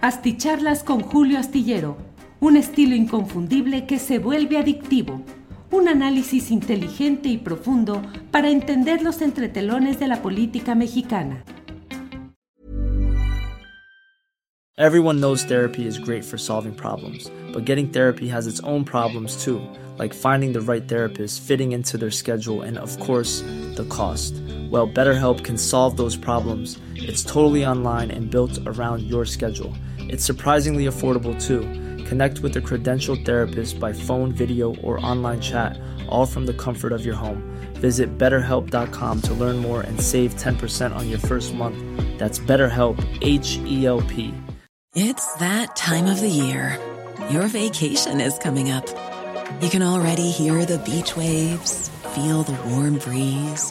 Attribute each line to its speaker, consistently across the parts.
Speaker 1: Asticharlas con Julio Astillero, un estilo inconfundible que se vuelve adictivo. Un análisis inteligente y profundo para entender los entretelones de la política mexicana.
Speaker 2: Everyone knows therapy is great for solving problems, but getting therapy has its own problems too, like finding the right therapist, fitting into their schedule, and of course, the cost. Well, BetterHelp can solve those problems. It's totally online and built around your schedule. It's surprisingly affordable too. Connect with a credentialed therapist by phone, video, or online chat, all from the comfort of your home. Visit betterhelp.com to learn more and save 10% on your first month. That's BetterHelp, H E L P.
Speaker 3: It's that time of the year. Your vacation is coming up. You can already hear the beach waves, feel the warm breeze,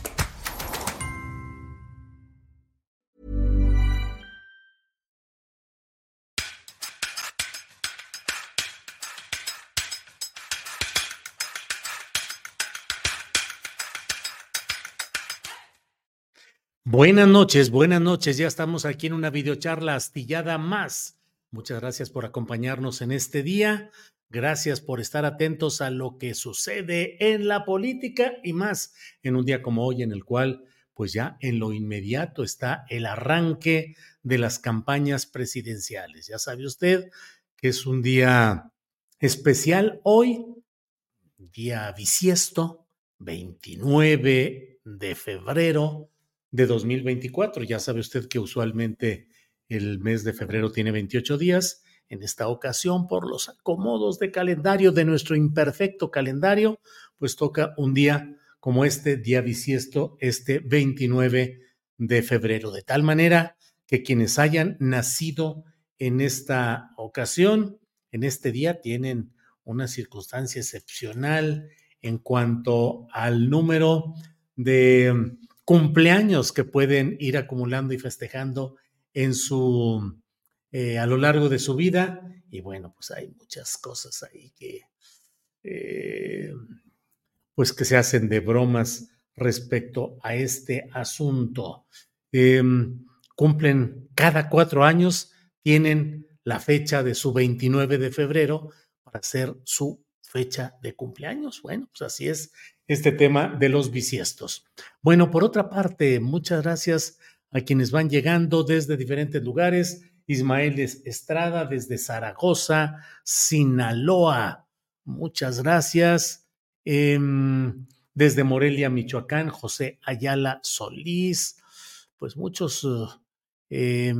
Speaker 4: Buenas noches, buenas noches. Ya estamos aquí en una videocharla astillada más. Muchas gracias por acompañarnos en este día. Gracias por estar atentos a lo que sucede en la política y más en un día como hoy en el cual pues ya en lo inmediato está el arranque de las campañas presidenciales. Ya sabe usted que es un día especial hoy, día bisiesto, 29 de febrero de 2024. Ya sabe usted que usualmente el mes de febrero tiene 28 días. En esta ocasión, por los acomodos de calendario de nuestro imperfecto calendario, pues toca un día como este, día bisiesto, este 29 de febrero. De tal manera que quienes hayan nacido en esta ocasión, en este día, tienen una circunstancia excepcional en cuanto al número de cumpleaños que pueden ir acumulando y festejando en su eh, a lo largo de su vida. Y bueno, pues hay muchas cosas ahí que eh, pues que se hacen de bromas respecto a este asunto. Em, cumplen cada cuatro años, tienen la fecha de su 29 de febrero para hacer su fecha de cumpleaños. Bueno, pues así es este tema de los bisiestos. Bueno, por otra parte, muchas gracias a quienes van llegando desde diferentes lugares. Ismael Estrada desde Zaragoza, Sinaloa. Muchas gracias. Em, desde Morelia, Michoacán, José Ayala Solís. Pues muchos. Eh,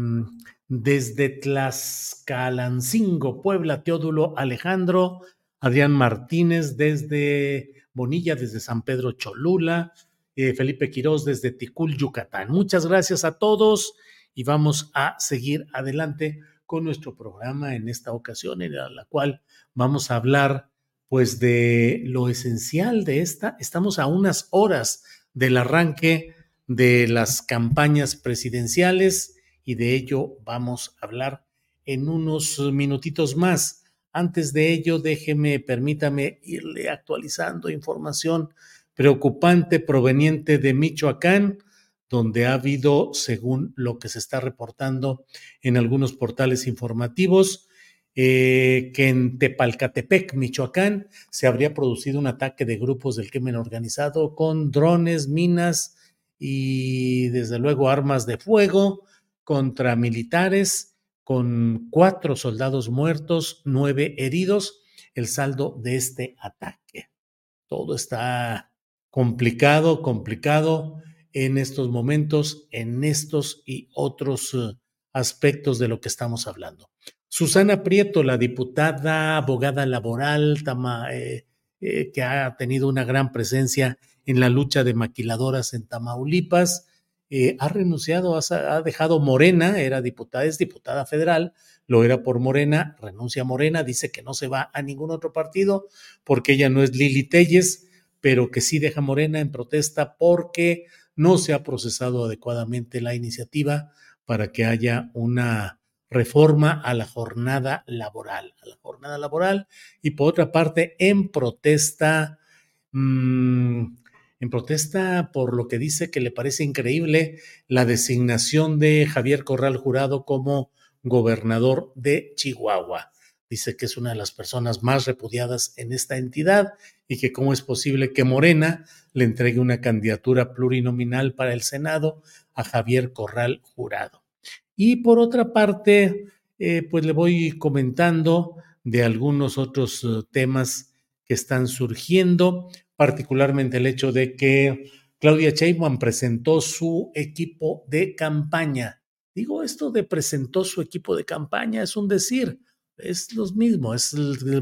Speaker 4: desde Tlaxcalancingo, Puebla, Teodulo Alejandro, Adrián Martínez desde Bonilla desde San Pedro Cholula, eh, Felipe Quirós desde Ticul, Yucatán. Muchas gracias a todos y vamos a seguir adelante con nuestro programa en esta ocasión, en la cual vamos a hablar pues de lo esencial de esta. Estamos a unas horas del arranque de las campañas presidenciales y de ello vamos a hablar en unos minutitos más. Antes de ello, déjeme, permítame irle actualizando información preocupante proveniente de Michoacán, donde ha habido, según lo que se está reportando en algunos portales informativos, eh, que en Tepalcatepec, Michoacán, se habría producido un ataque de grupos del crimen organizado con drones, minas y desde luego armas de fuego contra militares con cuatro soldados muertos, nueve heridos, el saldo de este ataque. Todo está complicado, complicado en estos momentos, en estos y otros eh, aspectos de lo que estamos hablando. Susana Prieto, la diputada, abogada laboral, eh, eh, que ha tenido una gran presencia en la lucha de maquiladoras en Tamaulipas, eh, ha renunciado, ha, dejado Morena, era diputada, es diputada federal, lo era por Morena, renuncia a Morena, dice que no se va a ningún otro partido porque ella no es Lili Telles, pero que sí deja Morena en protesta porque no se ha procesado adecuadamente la iniciativa para que haya una reforma a la jornada laboral, a la jornada laboral y por otra parte en protesta, mmm, en protesta por lo que dice que le parece increíble la designación de Javier Corral Jurado como gobernador de Chihuahua. Dice que es una de las personas más repudiadas en esta entidad y que cómo es posible que Morena le entregue una candidatura plurinominal para el Senado a Javier Corral Jurado. Y por otra parte, eh, pues le voy comentando de algunos otros eh, temas que están surgiendo, particularmente el hecho de que Claudia Sheinbaum presentó su equipo de campaña. Digo, esto de presentó su equipo de campaña es un decir, es lo mismo, es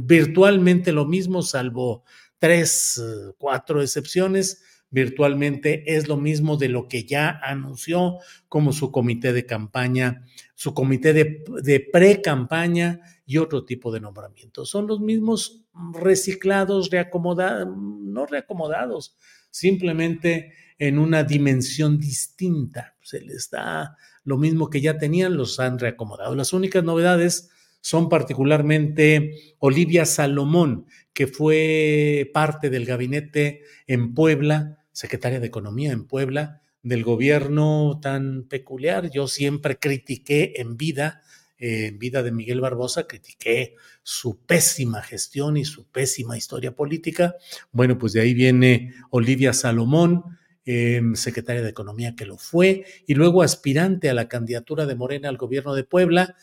Speaker 4: virtualmente lo mismo, salvo tres, eh, cuatro excepciones virtualmente es lo mismo de lo que ya anunció como su comité de campaña, su comité de, pre-campaña y otro tipo de nombramientos. Son los mismos reciclados, reacomodados, no reacomodados, simplemente en una dimensión distinta. Se les da lo mismo que ya tenían, los han reacomodado. Las únicas novedades son particularmente Olivia Salomón, que fue parte del gabinete en Puebla secretaria de Economía en Puebla, del gobierno tan peculiar. Yo siempre critiqué en vida, eh, en vida de Miguel Barbosa, critiqué su pésima gestión y su pésima historia política. Bueno, pues de ahí viene Olivia Salomón, em, secretaria de Economía que lo fue, y luego aspirante a la candidatura de Morena al gobierno de Puebla.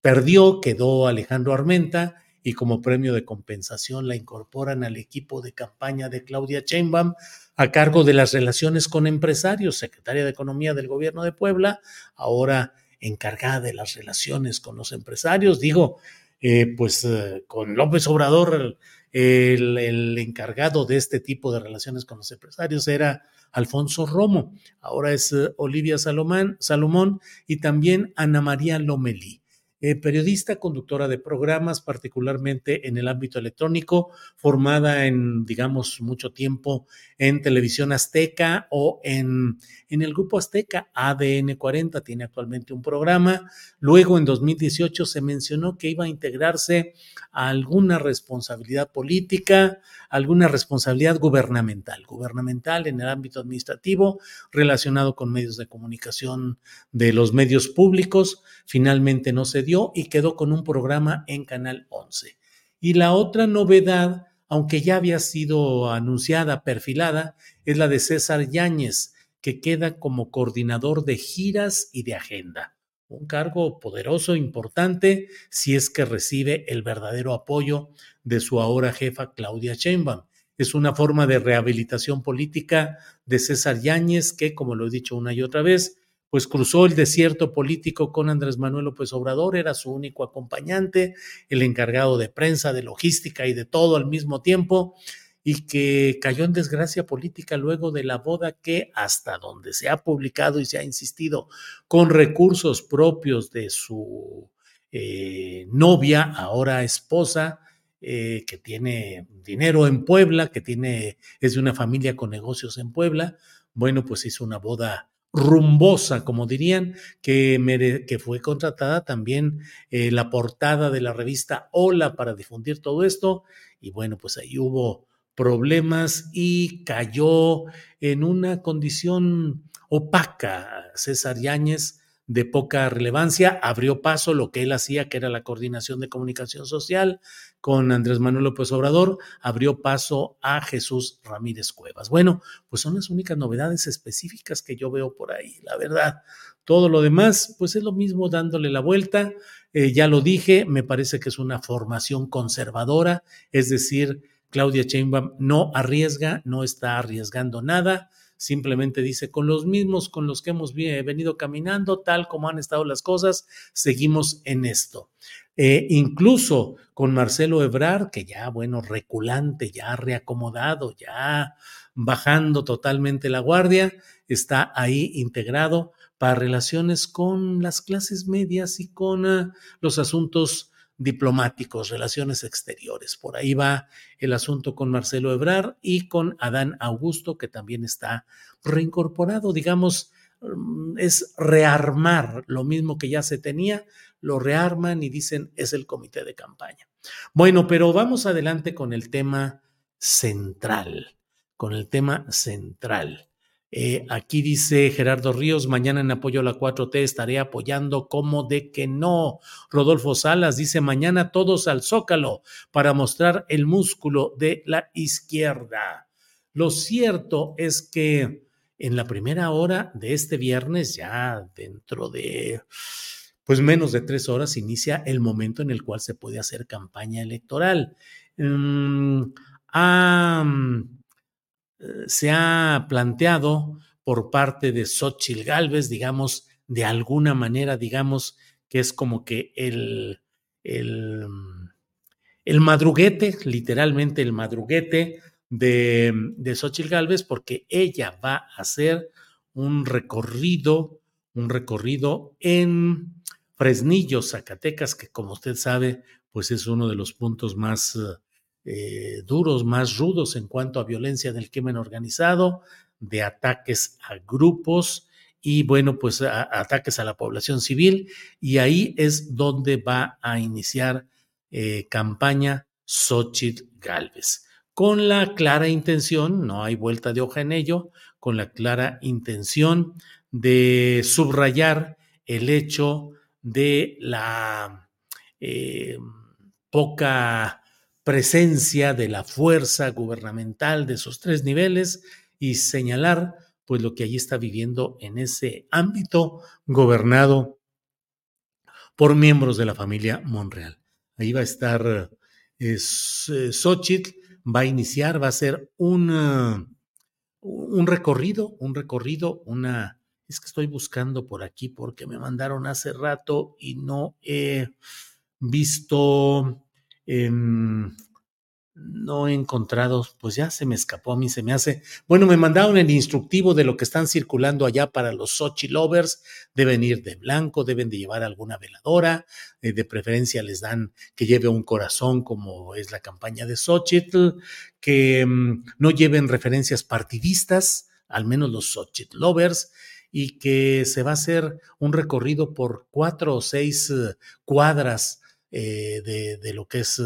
Speaker 4: Perdió, quedó Alejandro Armenta y como premio de compensación la incorporan al equipo de campaña de Claudia Sheinbaum a cargo de las relaciones con empresarios, secretaria de Economía del Gobierno de Puebla, ahora encargada de las relaciones con los empresarios. Digo, eh, pues eh, con López Obrador, el, encargado de este tipo de relaciones con los empresarios era Alfonso Romo, ahora es eh, Olivia Salomón, Salomón y también Ana María Lomelí. Eh, periodista, conductora de programas, particularmente en el ámbito electrónico, formada en, digamos, mucho tiempo en Televisión Azteca o en, en el Grupo Azteca ADN 40, tiene actualmente un programa. Luego, en 2018, se mencionó que iba a integrarse a alguna responsabilidad política, alguna responsabilidad gubernamental, gubernamental en el ámbito administrativo, relacionado con medios de comunicación de los medios públicos. Finalmente no se dio y quedó con un programa en Canal 11. Y la otra novedad, aunque ya había sido anunciada, perfilada, es la de César Yáñez, que queda como coordinador de giras y de agenda. Un cargo poderoso, importante, si es que recibe el verdadero apoyo de su ahora jefa Claudia Sheinbaum. Es una forma de rehabilitación política de César Yáñez que, como lo he dicho una y otra vez, pues cruzó el desierto político con Andrés Manuel López Obrador, era su único acompañante, el encargado de prensa, de logística y de todo al mismo tiempo, y que cayó en desgracia política luego de la boda que hasta donde se ha publicado y se ha insistido con recursos propios de su eh, novia, ahora esposa, eh, que tiene dinero en Puebla, que tiene, es de una familia con negocios en Puebla, bueno, pues hizo una boda rumbosa, como dirían, que, fue contratada también eh, la portada de la revista Hola para difundir todo esto. Y bueno, pues ahí hubo problemas y cayó en una condición opaca César Yáñez de poca relevancia, abrió paso lo que él hacía, que era la coordinación de comunicación social con Andrés Manuel López Obrador, abrió paso a Jesús Ramírez Cuevas. Bueno, pues son las únicas novedades específicas que yo veo por ahí, la verdad. Todo lo demás, pues es lo mismo dándole la vuelta. Eh, ya lo dije, me parece que es una formación conservadora, es decir, Claudia Sheinbaum no arriesga, no está arriesgando nada simplemente dice, con los mismos con los que hemos venido caminando, tal como han estado las cosas, seguimos en esto. Eh, incluso con Marcelo Ebrard, que ya, bueno, reculante, ya reacomodado, ya bajando totalmente la guardia, está ahí integrado para relaciones con las clases medias y con uh, los asuntos diplomáticos, relaciones exteriores. Por ahí va el asunto con Marcelo Ebrar y con Adán Augusto, que también está reincorporado, digamos, mm, es rearmar lo mismo que ya se tenía, lo rearman y dicen es el comité de campaña. Bueno, pero vamos adelante con el tema central, con el tema central. Eh, aquí dice Gerardo Ríos, mañana en apoyo a la 4T estaré apoyando como de que no. Rodolfo Salas dice, mañana todos al zócalo para mostrar el músculo de la izquierda. Lo cierto es que en la primera hora de este viernes, ya dentro de pues menos de tres horas, inicia el momento en el cual se puede hacer campaña electoral. Mm, eh, se ha planteado por parte de Xochitl Galvez, digamos, de alguna manera, digamos, que es como que el, el, el madruguete, literalmente el madruguete de, de Xochitl Galvez, porque ella va a hacer un recorrido, un recorrido en Fresnillo, Zacatecas, que como usted sabe, pues es uno de los puntos más eh, duros, más rudos en cuanto a violencia del crimen organizado, de ataques a grupos y bueno, pues ataques a la población civil. Y ahí es donde va a iniciar eh, campaña Xochitl Galvez, con la clara intención, no hay vuelta de hoja en ello, con la clara intención de subrayar el hecho de la eh, poca presencia de la fuerza gubernamental de esos tres niveles y señalar pues lo que allí está viviendo en ese ámbito gobernado por miembros de la familia Monreal. Ahí va a estar eh, Xochitl, va a iniciar, va a ser un, un recorrido, un recorrido, una... Es que estoy buscando por aquí porque me mandaron hace rato y no he visto Em, no he encontrado, pues ya se me escapó a mí, se me hace. Bueno, me mandaron el instructivo de lo que están circulando allá para los Sochi lovers. Deben ir de blanco, deben de llevar alguna veladora, eh, de preferencia les dan que lleve un corazón, como es la campaña de Xochitl, que mm, no lleven referencias partidistas, al menos los Xochitl lovers, y que se va a hacer un recorrido por cuatro o seis eh, cuadras eh, de, lo que es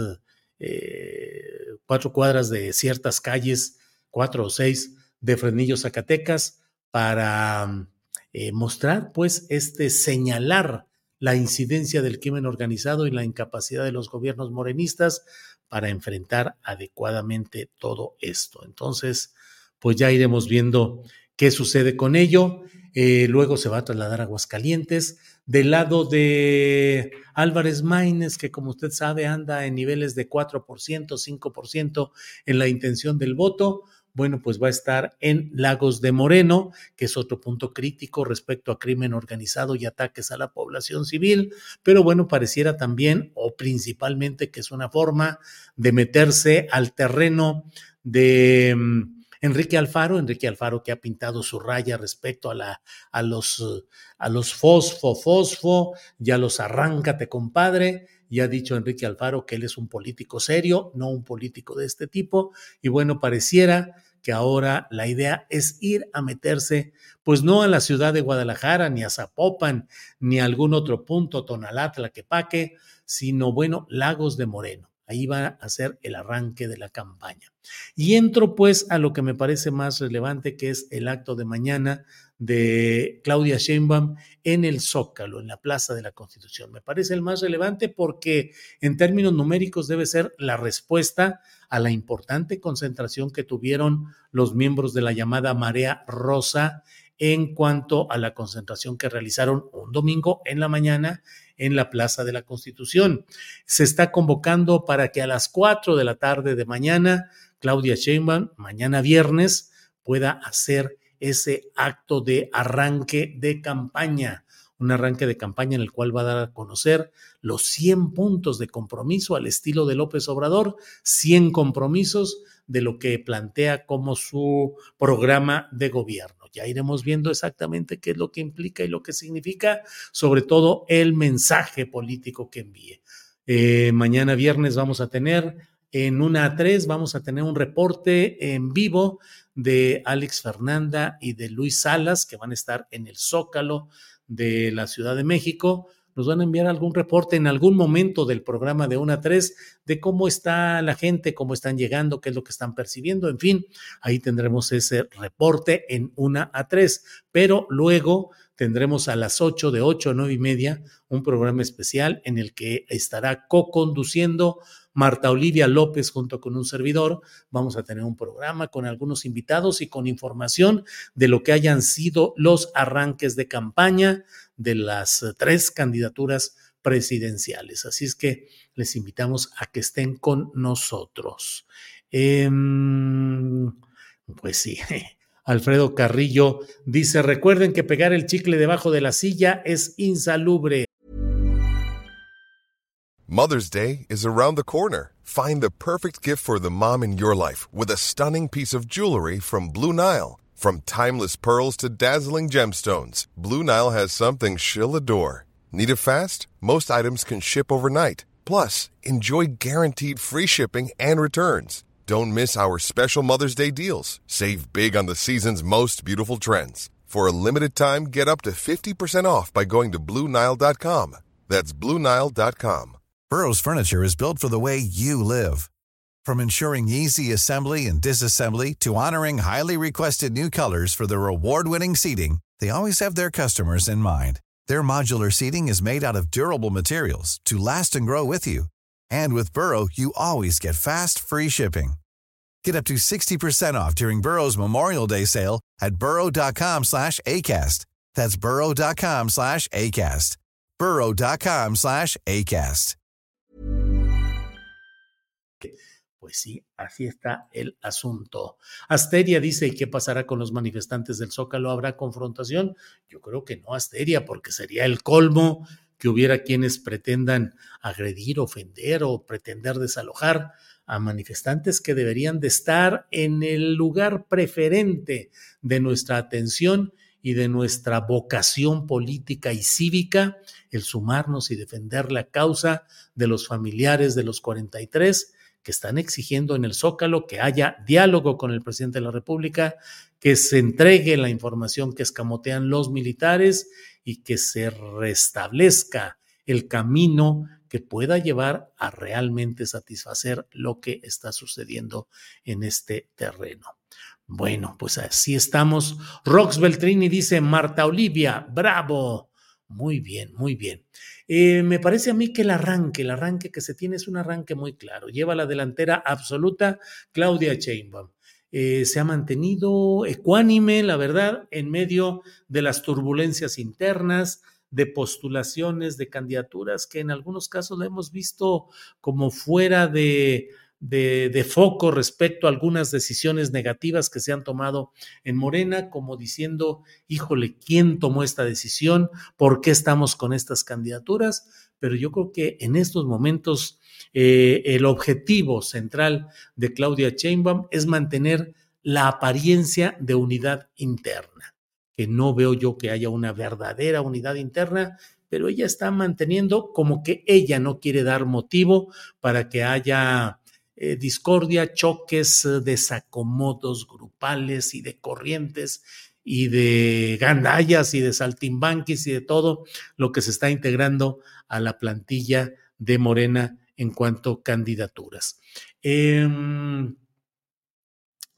Speaker 4: eh, cuatro cuadras de ciertas calles, cuatro o seis de Fresnillo, Zacatecas, para eh, mostrar, pues, este señalar la incidencia del crimen organizado y la incapacidad de los gobiernos morenistas para enfrentar adecuadamente todo esto. Entonces, pues ya iremos viendo qué sucede con ello. Luego se va a trasladar a Aguascalientes. Del lado de Álvarez Maínez, que como usted sabe anda en niveles de 4%, 5% en la intención del voto, bueno, pues va a estar en Lagos de Moreno, que es otro punto crítico respecto a crimen organizado y ataques a la población civil, pero bueno, pareciera también o principalmente que es una forma de meterse al terreno de mm, Enrique Alfaro, Enrique Alfaro que ha pintado su raya respecto a, la, a, los, a los fosfo, fosfo, ya los arráncate, compadre. Y ha dicho Enrique Alfaro que él es un político serio, no un político de este tipo. Y bueno, pareciera que ahora la idea es ir a meterse, pues no a la ciudad de Guadalajara, ni a Zapopan, ni a algún otro punto, Tonalatla, Quepaque, sino, bueno, Lagos de Moreno. Ahí va a ser el arranque de la campaña. Y entro pues a lo que me parece más relevante, que es el acto de mañana de Claudia Sheinbaum en el Zócalo, en la Plaza de la Constitución. Me parece el más relevante porque en términos numéricos debe ser la respuesta a la importante concentración que tuvieron los miembros de la llamada Marea Rosa en cuanto a la concentración que realizaron un domingo en la mañana en la Plaza de la Constitución. Se está convocando para que a las 4 de la tarde de mañana, Claudia Sheinbaum, mañana viernes, pueda hacer ese acto de arranque de campaña un arranque de campaña en el cual va a dar a conocer los 100 puntos de compromiso al estilo de López Obrador, 100 compromisos de lo que plantea como su programa de gobierno. Ya iremos viendo exactamente qué es lo que implica y lo que significa, sobre todo el mensaje político que envíe. Eh, mañana viernes vamos a tener en una a 3, vamos a tener un reporte en vivo de Alex Fernanda y de Luis Salas, que van a estar en el Zócalo de la Ciudad de México nos van a enviar algún reporte en algún momento del programa de 1 a 3 de cómo está la gente, cómo están llegando, qué es lo que están percibiendo, en fin, ahí tendremos ese reporte en 1 a 3, pero luego tendremos a las 8 de 8 a 9 y media un programa especial en el que estará co-conduciendo Marta Olivia López junto con un servidor. Vamos a tener un programa con algunos invitados y con información de lo que hayan sido los arranques de campaña de las tres candidaturas presidenciales. Así es que les invitamos a que estén con nosotros. Em, pues sí. Alfredo Carrillo dice, recuerden que pegar el chicle debajo de la silla es insalubre.
Speaker 5: Mother's Day is around the corner. Find the perfect gift for the mom in your life with a stunning piece of jewelry from Blue Nile. From timeless pearls to dazzling gemstones, Blue Nile has something she'll adore. Need it fast? Most items can ship overnight. Plus, enjoy guaranteed free shipping and returns. Don't miss our special Mother's Day deals. Save big on the season's most beautiful trends. For a limited time, get up to 50% off by going to BlueNile.com. That's BlueNile.com.
Speaker 6: Burrow's furniture is built for the way you live. From ensuring easy assembly and disassembly to honoring highly requested new colors for their award-winning seating, they always have their customers in mind. Their modular seating is made out of durable materials to last and grow with you. And with Burrow, you always get fast, free shipping. Get up to 60% off during Burrow's Memorial Day sale at burrow.com slash ACAST. That's burrow.com slash ACAST. burrow.com slash ACAST.
Speaker 4: Pues sí, así está el asunto. Asteria dice, ¿y qué pasará con los manifestantes del Zócalo? ¿Habrá confrontación? Yo creo que no, Asteria, porque sería el colmo que hubiera quienes pretendan agredir, ofender o pretender desalojar a manifestantes que deberían de estar en el lugar preferente de nuestra atención y de nuestra vocación política y cívica, el sumarnos y defender la causa de los familiares de los 43 que están exigiendo en el Zócalo que haya diálogo con el presidente de la República, que se entregue la información que escamotean los militares y que se restablezca el camino que pueda llevar a realmente satisfacer lo que está sucediendo en este terreno. Bueno, pues así estamos. Rox Beltrini dice, Marta Olivia, bravo. Muy bien, muy bien. Eh, me parece a mí que el arranque, el arranque que se tiene es un arranque muy claro. Lleva la delantera absoluta Claudia Sheinbaum. Eh, se ha mantenido ecuánime, la verdad, en medio de las turbulencias internas, de postulaciones, de candidaturas que en algunos casos la hemos visto como fuera de, de, foco respecto a algunas decisiones negativas que se han tomado en Morena, como diciendo, híjole, ¿quién tomó esta decisión? ¿Por qué estamos con estas candidaturas? Pero yo creo que en estos momentos eh, el objetivo central de Claudia Sheinbaum es mantener la apariencia de unidad interna, que no veo yo que haya una verdadera unidad interna, pero ella está manteniendo como que ella no quiere dar motivo para que haya eh, discordia, choques, eh, desacomodos grupales y de corrientes y de gandallas y de saltimbanquis y de todo lo que se está integrando a la plantilla de Morena en cuanto a candidaturas. Em,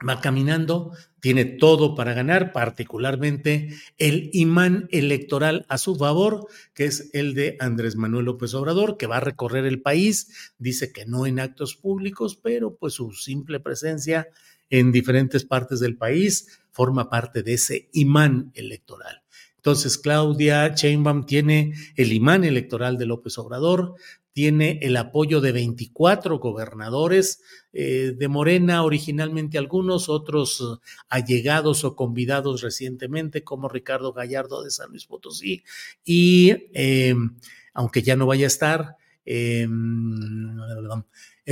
Speaker 4: va caminando, tiene todo para ganar, particularmente el imán electoral a su favor, que es el de Andrés Manuel López Obrador, que va a recorrer el país, dice que no en actos públicos, pero pues su simple presencia en diferentes partes del país forma parte de ese imán electoral. Entonces, Claudia Sheinbaum tiene el imán electoral de López Obrador, tiene el apoyo de 24 gobernadores eh, de Morena, originalmente algunos, otros eh, allegados o convidados recientemente, como Ricardo Gallardo de San Luis Potosí, y eh, aunque ya no vaya a estar, el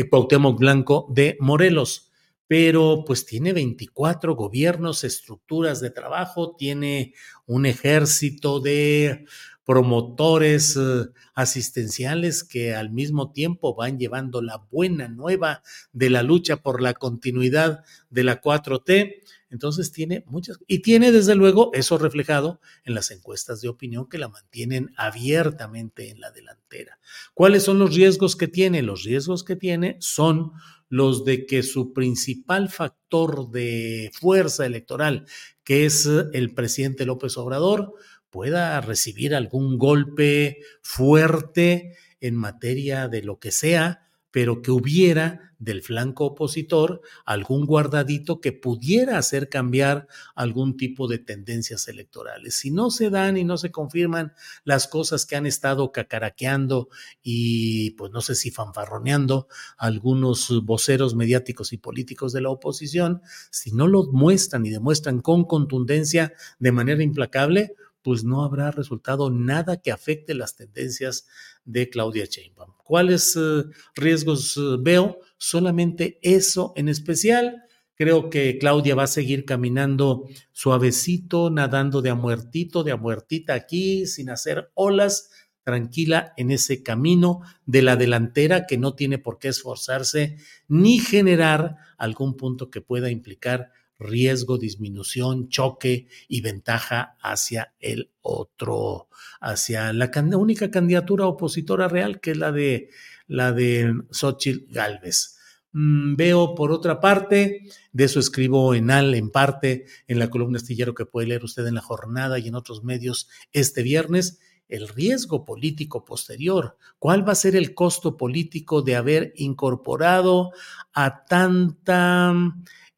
Speaker 4: Cuauhtémoc Blanco de Morelos pero pues tiene 24 gobiernos, estructuras de trabajo, tiene un ejército de promotores eh, asistenciales que al mismo tiempo van llevando la buena nueva de la lucha por la continuidad de la 4T. Entonces tiene muchas, y tiene desde luego eso reflejado en las encuestas de opinión que la mantienen abiertamente en la delantera. ¿Cuáles son los riesgos que tiene? Los riesgos que tiene son los de que su principal factor de fuerza electoral, que es el presidente López Obrador, pueda recibir algún golpe fuerte en materia de lo que sea, pero que hubiera del flanco opositor algún guardadito que pudiera hacer cambiar algún tipo de tendencias electorales. Si no se dan y no se confirman las cosas que han estado cacaraqueando y pues no sé si fanfarroneando algunos voceros mediáticos y políticos de la oposición, si no lo muestran y demuestran con contundencia de manera implacable, pues no habrá resultado nada que afecte las tendencias de Claudia Sheinbaum. ¿Cuáles eh, riesgos eh, veo? Solamente eso en especial. Creo que Claudia va a seguir caminando suavecito, nadando de a muertito, de a muertita aquí, sin hacer olas, tranquila en ese camino de la delantera que no tiene por qué esforzarse ni generar algún punto que pueda implicar riesgo, disminución, choque y ventaja hacia el otro, hacia la única candidatura opositora real que es la de la de Xochitl Galvez. Mm, veo por otra parte, de eso escribo en AL en parte en la columna astillero que puede leer usted en la jornada y en otros medios este viernes, el riesgo político posterior. ¿Cuál va a ser el costo político de haber incorporado a tanta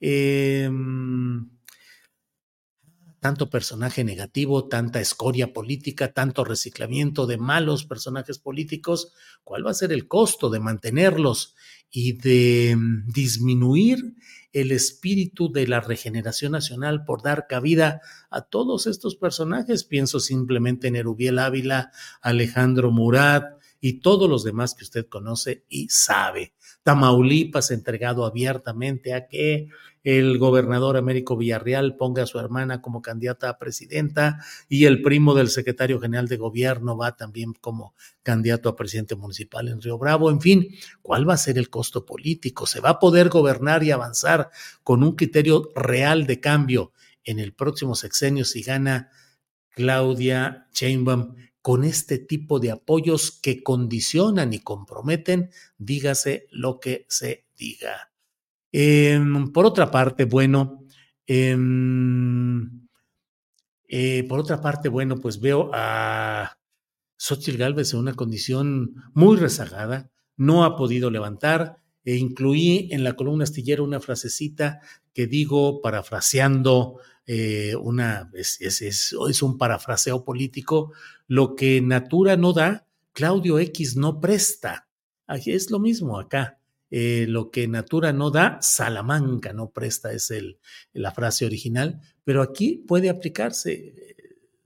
Speaker 4: Em, tanto personaje negativo, tanta escoria política, tanto reciclamiento de malos personajes políticos, ¿cuál va a ser el costo de mantenerlos y de em, disminuir el espíritu de la regeneración nacional por dar cabida a todos estos personajes? Pienso simplemente en Erubiel Ávila, Alejandro Murat y todos los demás que usted conoce y sabe. Tamaulipas entregado abiertamente a que el gobernador Américo Villarreal ponga a su hermana como candidata a presidenta y el primo del secretario general de gobierno va también como candidato a presidente municipal en Río Bravo. En fin, ¿cuál va a ser el costo político? ¿Se va a poder gobernar y avanzar con un criterio real de cambio en el próximo sexenio si gana Claudia Sheinbaum con este tipo de apoyos que condicionan y comprometen, dígase lo que se diga. Em, por otra parte, bueno, em, eh, por otra parte, bueno, pues veo a Xochitl Galvez en una condición muy rezagada, no ha podido levantar, e incluí en la columna astillera una frasecita que digo parafraseando eh, una, es, es, es, un parafraseo político, lo que Natura no da, Claudio X no presta. Es lo mismo acá. Eh, lo que Natura no da, Salamanca no presta, es el, la frase original, pero aquí puede aplicarse.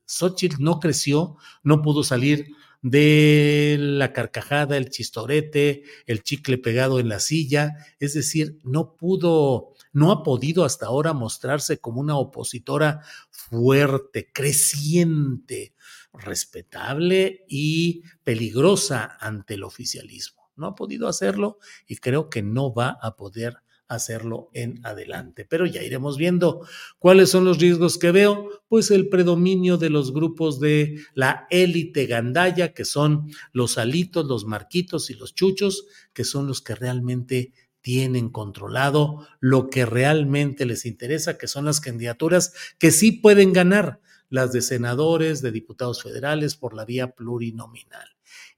Speaker 4: Xochitl no creció, no pudo salir de la carcajada, el chistorete, el chicle pegado en la silla, es decir, no pudo, no ha podido hasta ahora mostrarse como una opositora fuerte, creciente, respetable y peligrosa ante el oficialismo no ha podido hacerlo y creo que no va a poder hacerlo en adelante. Pero ya iremos viendo cuáles son los riesgos que veo, pues el predominio de los grupos de la élite gandaya, que son los alitos, los marquitos y los chuchos, que son los que realmente tienen controlado lo que realmente les interesa, que son las candidaturas que sí pueden ganar, las de senadores, de diputados federales por la vía plurinominal.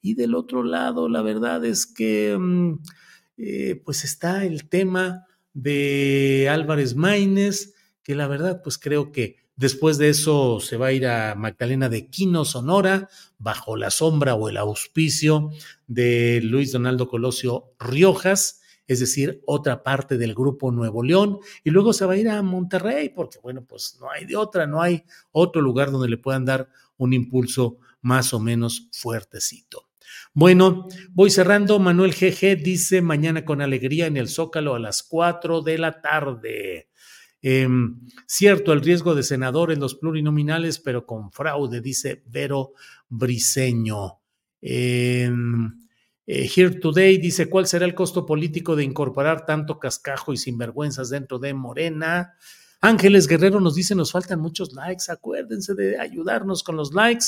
Speaker 4: Y del otro lado, la verdad es que mm, eh, pues está el tema de Álvarez Maínez, que la verdad pues creo que después de eso se va a ir a Magdalena de Quino, Sonora, bajo la sombra o el auspicio de Luis Donaldo Colosio Riojas, es decir, otra parte del grupo Nuevo León, y luego se va a ir a Monterrey, porque bueno, pues no hay de otra, no hay otro lugar donde le puedan dar un impulso más o menos fuertecito. Bueno, voy cerrando. Manuel GG dice mañana con alegría en el Zócalo a las 4 de la tarde. Em, cierto, el riesgo de senador en los plurinominales, pero con fraude, dice Vero Briseño. Em, eh, Here Today dice, ¿cuál será el costo político de incorporar tanto cascajo y sinvergüenzas dentro de Morena? Ángeles Guerrero nos dice, nos faltan muchos likes, acuérdense de ayudarnos con los likes.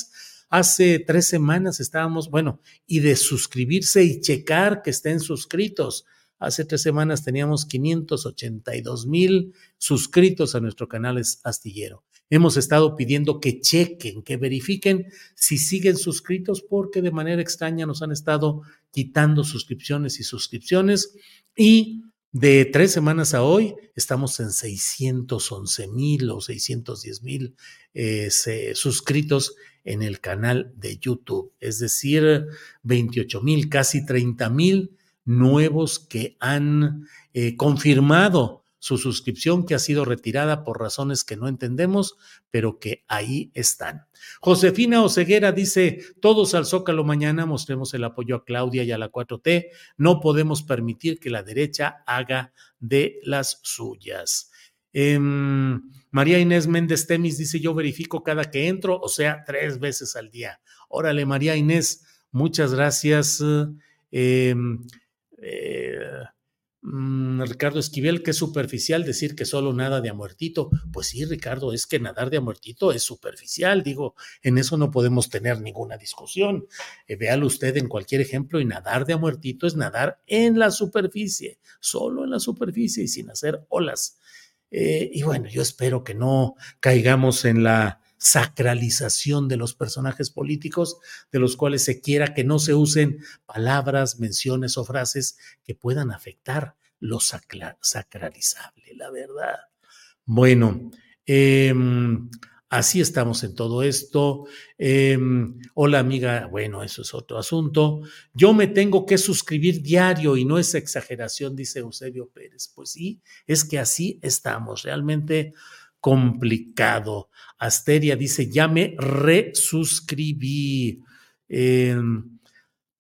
Speaker 4: Hace tres semanas estábamos, bueno, y de suscribirse y checar que estén suscritos. Hace tres semanas teníamos 582 mil suscritos a nuestro canal Astillero. Hemos estado pidiendo que chequen, que verifiquen si siguen suscritos porque de manera extraña nos han estado quitando suscripciones y suscripciones. Y de tres semanas a hoy estamos en 611 mil o 610 mil eh, suscritos en el canal de YouTube, es decir, 28 mil, casi 30 mil nuevos que han eh, confirmado su suscripción que ha sido retirada por razones que no entendemos, pero que ahí están. Josefina Oceguera dice, todos al Zócalo mañana mostremos el apoyo a Claudia y a la 4T. No podemos permitir que la derecha haga de las suyas. Em, María Inés Méndez Temis dice, yo verifico cada que entro, o sea, tres veces al día. Órale, María Inés, muchas gracias. Eh, eh, Mm, Ricardo Esquivel, que es superficial decir que solo nada de a. Pues sí, Ricardo, es que nadar de a es superficial, digo, en eso no podemos tener ninguna discusión. Eh, véalo usted en cualquier ejemplo y nadar de a es nadar en la superficie, solo en la superficie y sin hacer olas. Eh, y bueno, yo espero que no caigamos en la sacralización de los personajes políticos, de los cuales se quiera que no se usen palabras, menciones o frases que puedan afectar lo sacralizable, la verdad. Bueno, em, así estamos en todo esto. Em, hola amiga, bueno, eso es otro asunto. Yo me tengo que suscribir diario y no es exageración, dice Eusebio Pérez. Pues sí, es que así estamos. Realmente complicado. Asteria dice, ya me resuscribí. Em,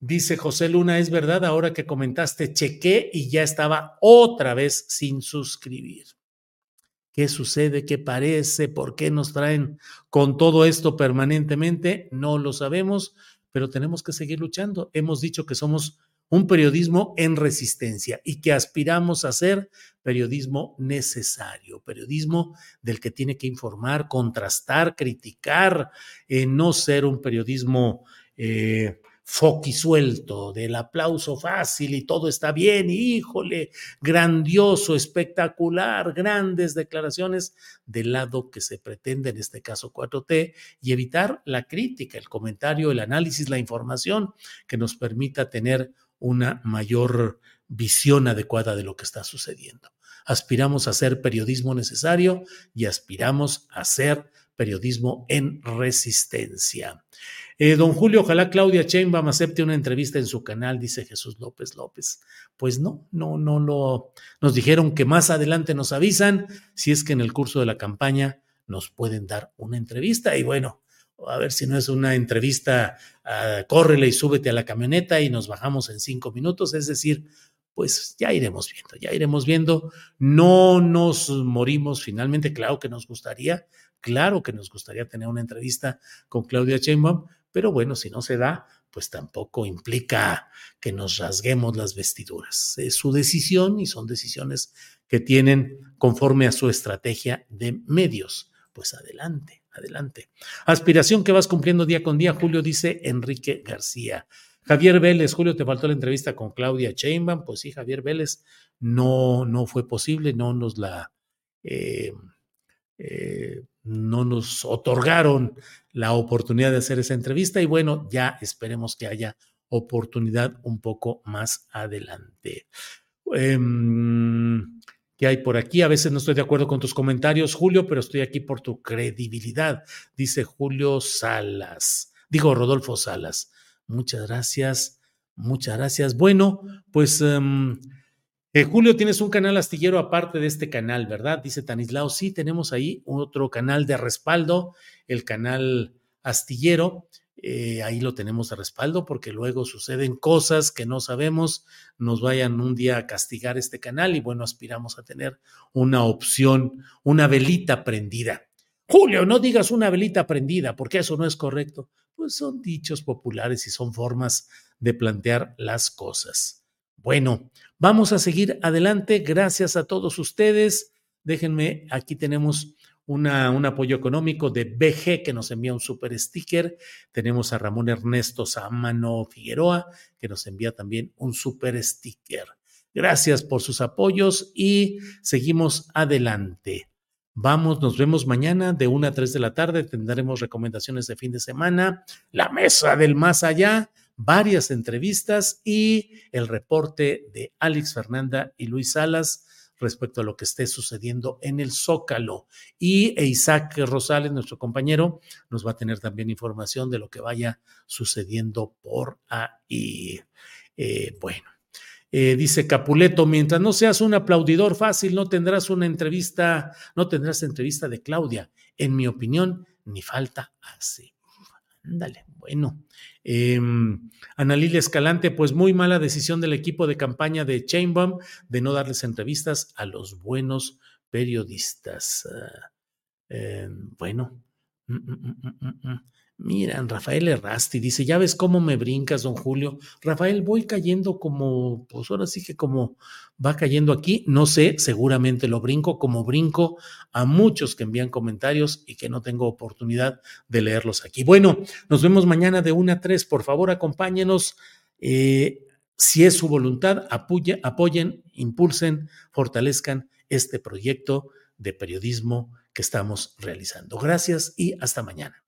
Speaker 4: dice José Luna, es verdad, ahora que comentaste, chequé y ya estaba otra vez sin suscribir. ¿Qué sucede? ¿Qué parece? ¿Por qué nos traen con todo esto permanentemente? No lo sabemos, pero tenemos que seguir luchando. Hemos dicho que somos un periodismo en resistencia y que aspiramos a ser periodismo necesario, periodismo del que tiene que informar, contrastar, criticar, eh, no ser un periodismo eh, foquisuelto, del aplauso fácil y todo está bien, híjole, grandioso, espectacular, grandes declaraciones del lado que se pretende, en este caso 4T, y evitar la crítica, el comentario, el análisis, la información que nos permita tener una mayor visión adecuada de lo que está sucediendo. Aspiramos a hacer periodismo necesario y aspiramos a hacer periodismo en resistencia. Eh, don Julio, ojalá Claudia Sheinbaum acepte una entrevista en su canal, dice Jesús López López. Pues no, no, no lo. Nos dijeron que más adelante nos avisan si es que en el curso de la campaña nos pueden dar una entrevista. Y bueno, a ver si no es una entrevista, uh, córrele y súbete a la camioneta y nos bajamos en cinco minutos, es decir, pues ya iremos viendo, ya iremos viendo, no nos morimos finalmente, claro que nos gustaría, claro que nos gustaría tener una entrevista con Claudia Sheinbaum, pero bueno, si no se da, pues tampoco implica que nos rasguemos las vestiduras. Es su decisión y son decisiones que tienen conforme a su estrategia de medios. Pues adelante. Adelante. Aspiración que vas cumpliendo día con día, Julio, dice Enrique García. Javier Vélez, Julio, te faltó la entrevista con Claudia Sheinbaum. Pues sí, Javier Vélez, no, no fue posible, no nos la, eh, eh, no nos otorgaron la oportunidad de hacer esa entrevista y bueno, ya esperemos que haya oportunidad un poco más adelante. Eh, que hay por aquí. A veces no estoy de acuerdo con tus comentarios, Julio, pero estoy aquí por tu credibilidad, dice Julio Salas. Digo, Rodolfo Salas. Muchas gracias, muchas gracias. Bueno, pues em, eh, Julio, tienes un canal astillero aparte de este canal, ¿verdad? Dice Tanislao. Sí, tenemos ahí otro canal de respaldo, el canal astillero. Eh, ahí lo tenemos de respaldo porque luego suceden cosas que no sabemos, nos vayan un día a castigar este canal y bueno, aspiramos a tener una opción, una velita prendida. Julio, no digas una velita prendida porque eso no es correcto. pues son dichos populares y son formas de plantear las cosas. Bueno, vamos a seguir adelante. Gracias a todos ustedes. Déjenme, aquí tenemos un apoyo económico de BG que nos envía un super sticker. Tenemos a Ramón Ernesto Samano Figueroa que nos envía también un super sticker. Gracias por sus apoyos y seguimos adelante. Vamos, nos vemos mañana de 1 a 3 de la tarde. Tendremos recomendaciones de fin de semana, la mesa del más allá, varias entrevistas y el reporte de Alex Fernanda y Luis Salas respecto a lo que esté sucediendo en el Zócalo. Y Isaac Rosales, nuestro compañero, nos va a tener también información de lo que vaya sucediendo por ahí. Eh, bueno, eh, dice Capuleto, mientras no seas un aplaudidor fácil, no tendrás una entrevista, no tendrás entrevista de Claudia. En mi opinión, ni falta hace. Ándale, bueno. Eh, Ana Lilia Escalante, pues muy mala decisión del equipo de campaña de Chainbaum de no darles entrevistas a los buenos periodistas. Em, bueno. Mm, mm, mm, Mira, Rafael Errasti dice, ya ves cómo me brincas, don Julio. Rafael, voy cayendo como, pues ahora sí que como va cayendo aquí, no sé, seguramente lo brinco como brinco a muchos que envían comentarios y que no tengo oportunidad de leerlos aquí. Bueno, nos vemos mañana de 1 a 3, por favor acompáñenos. Eh, si es su voluntad, apoyen, impulsen, fortalezcan este proyecto de periodismo que estamos realizando. Gracias y hasta mañana.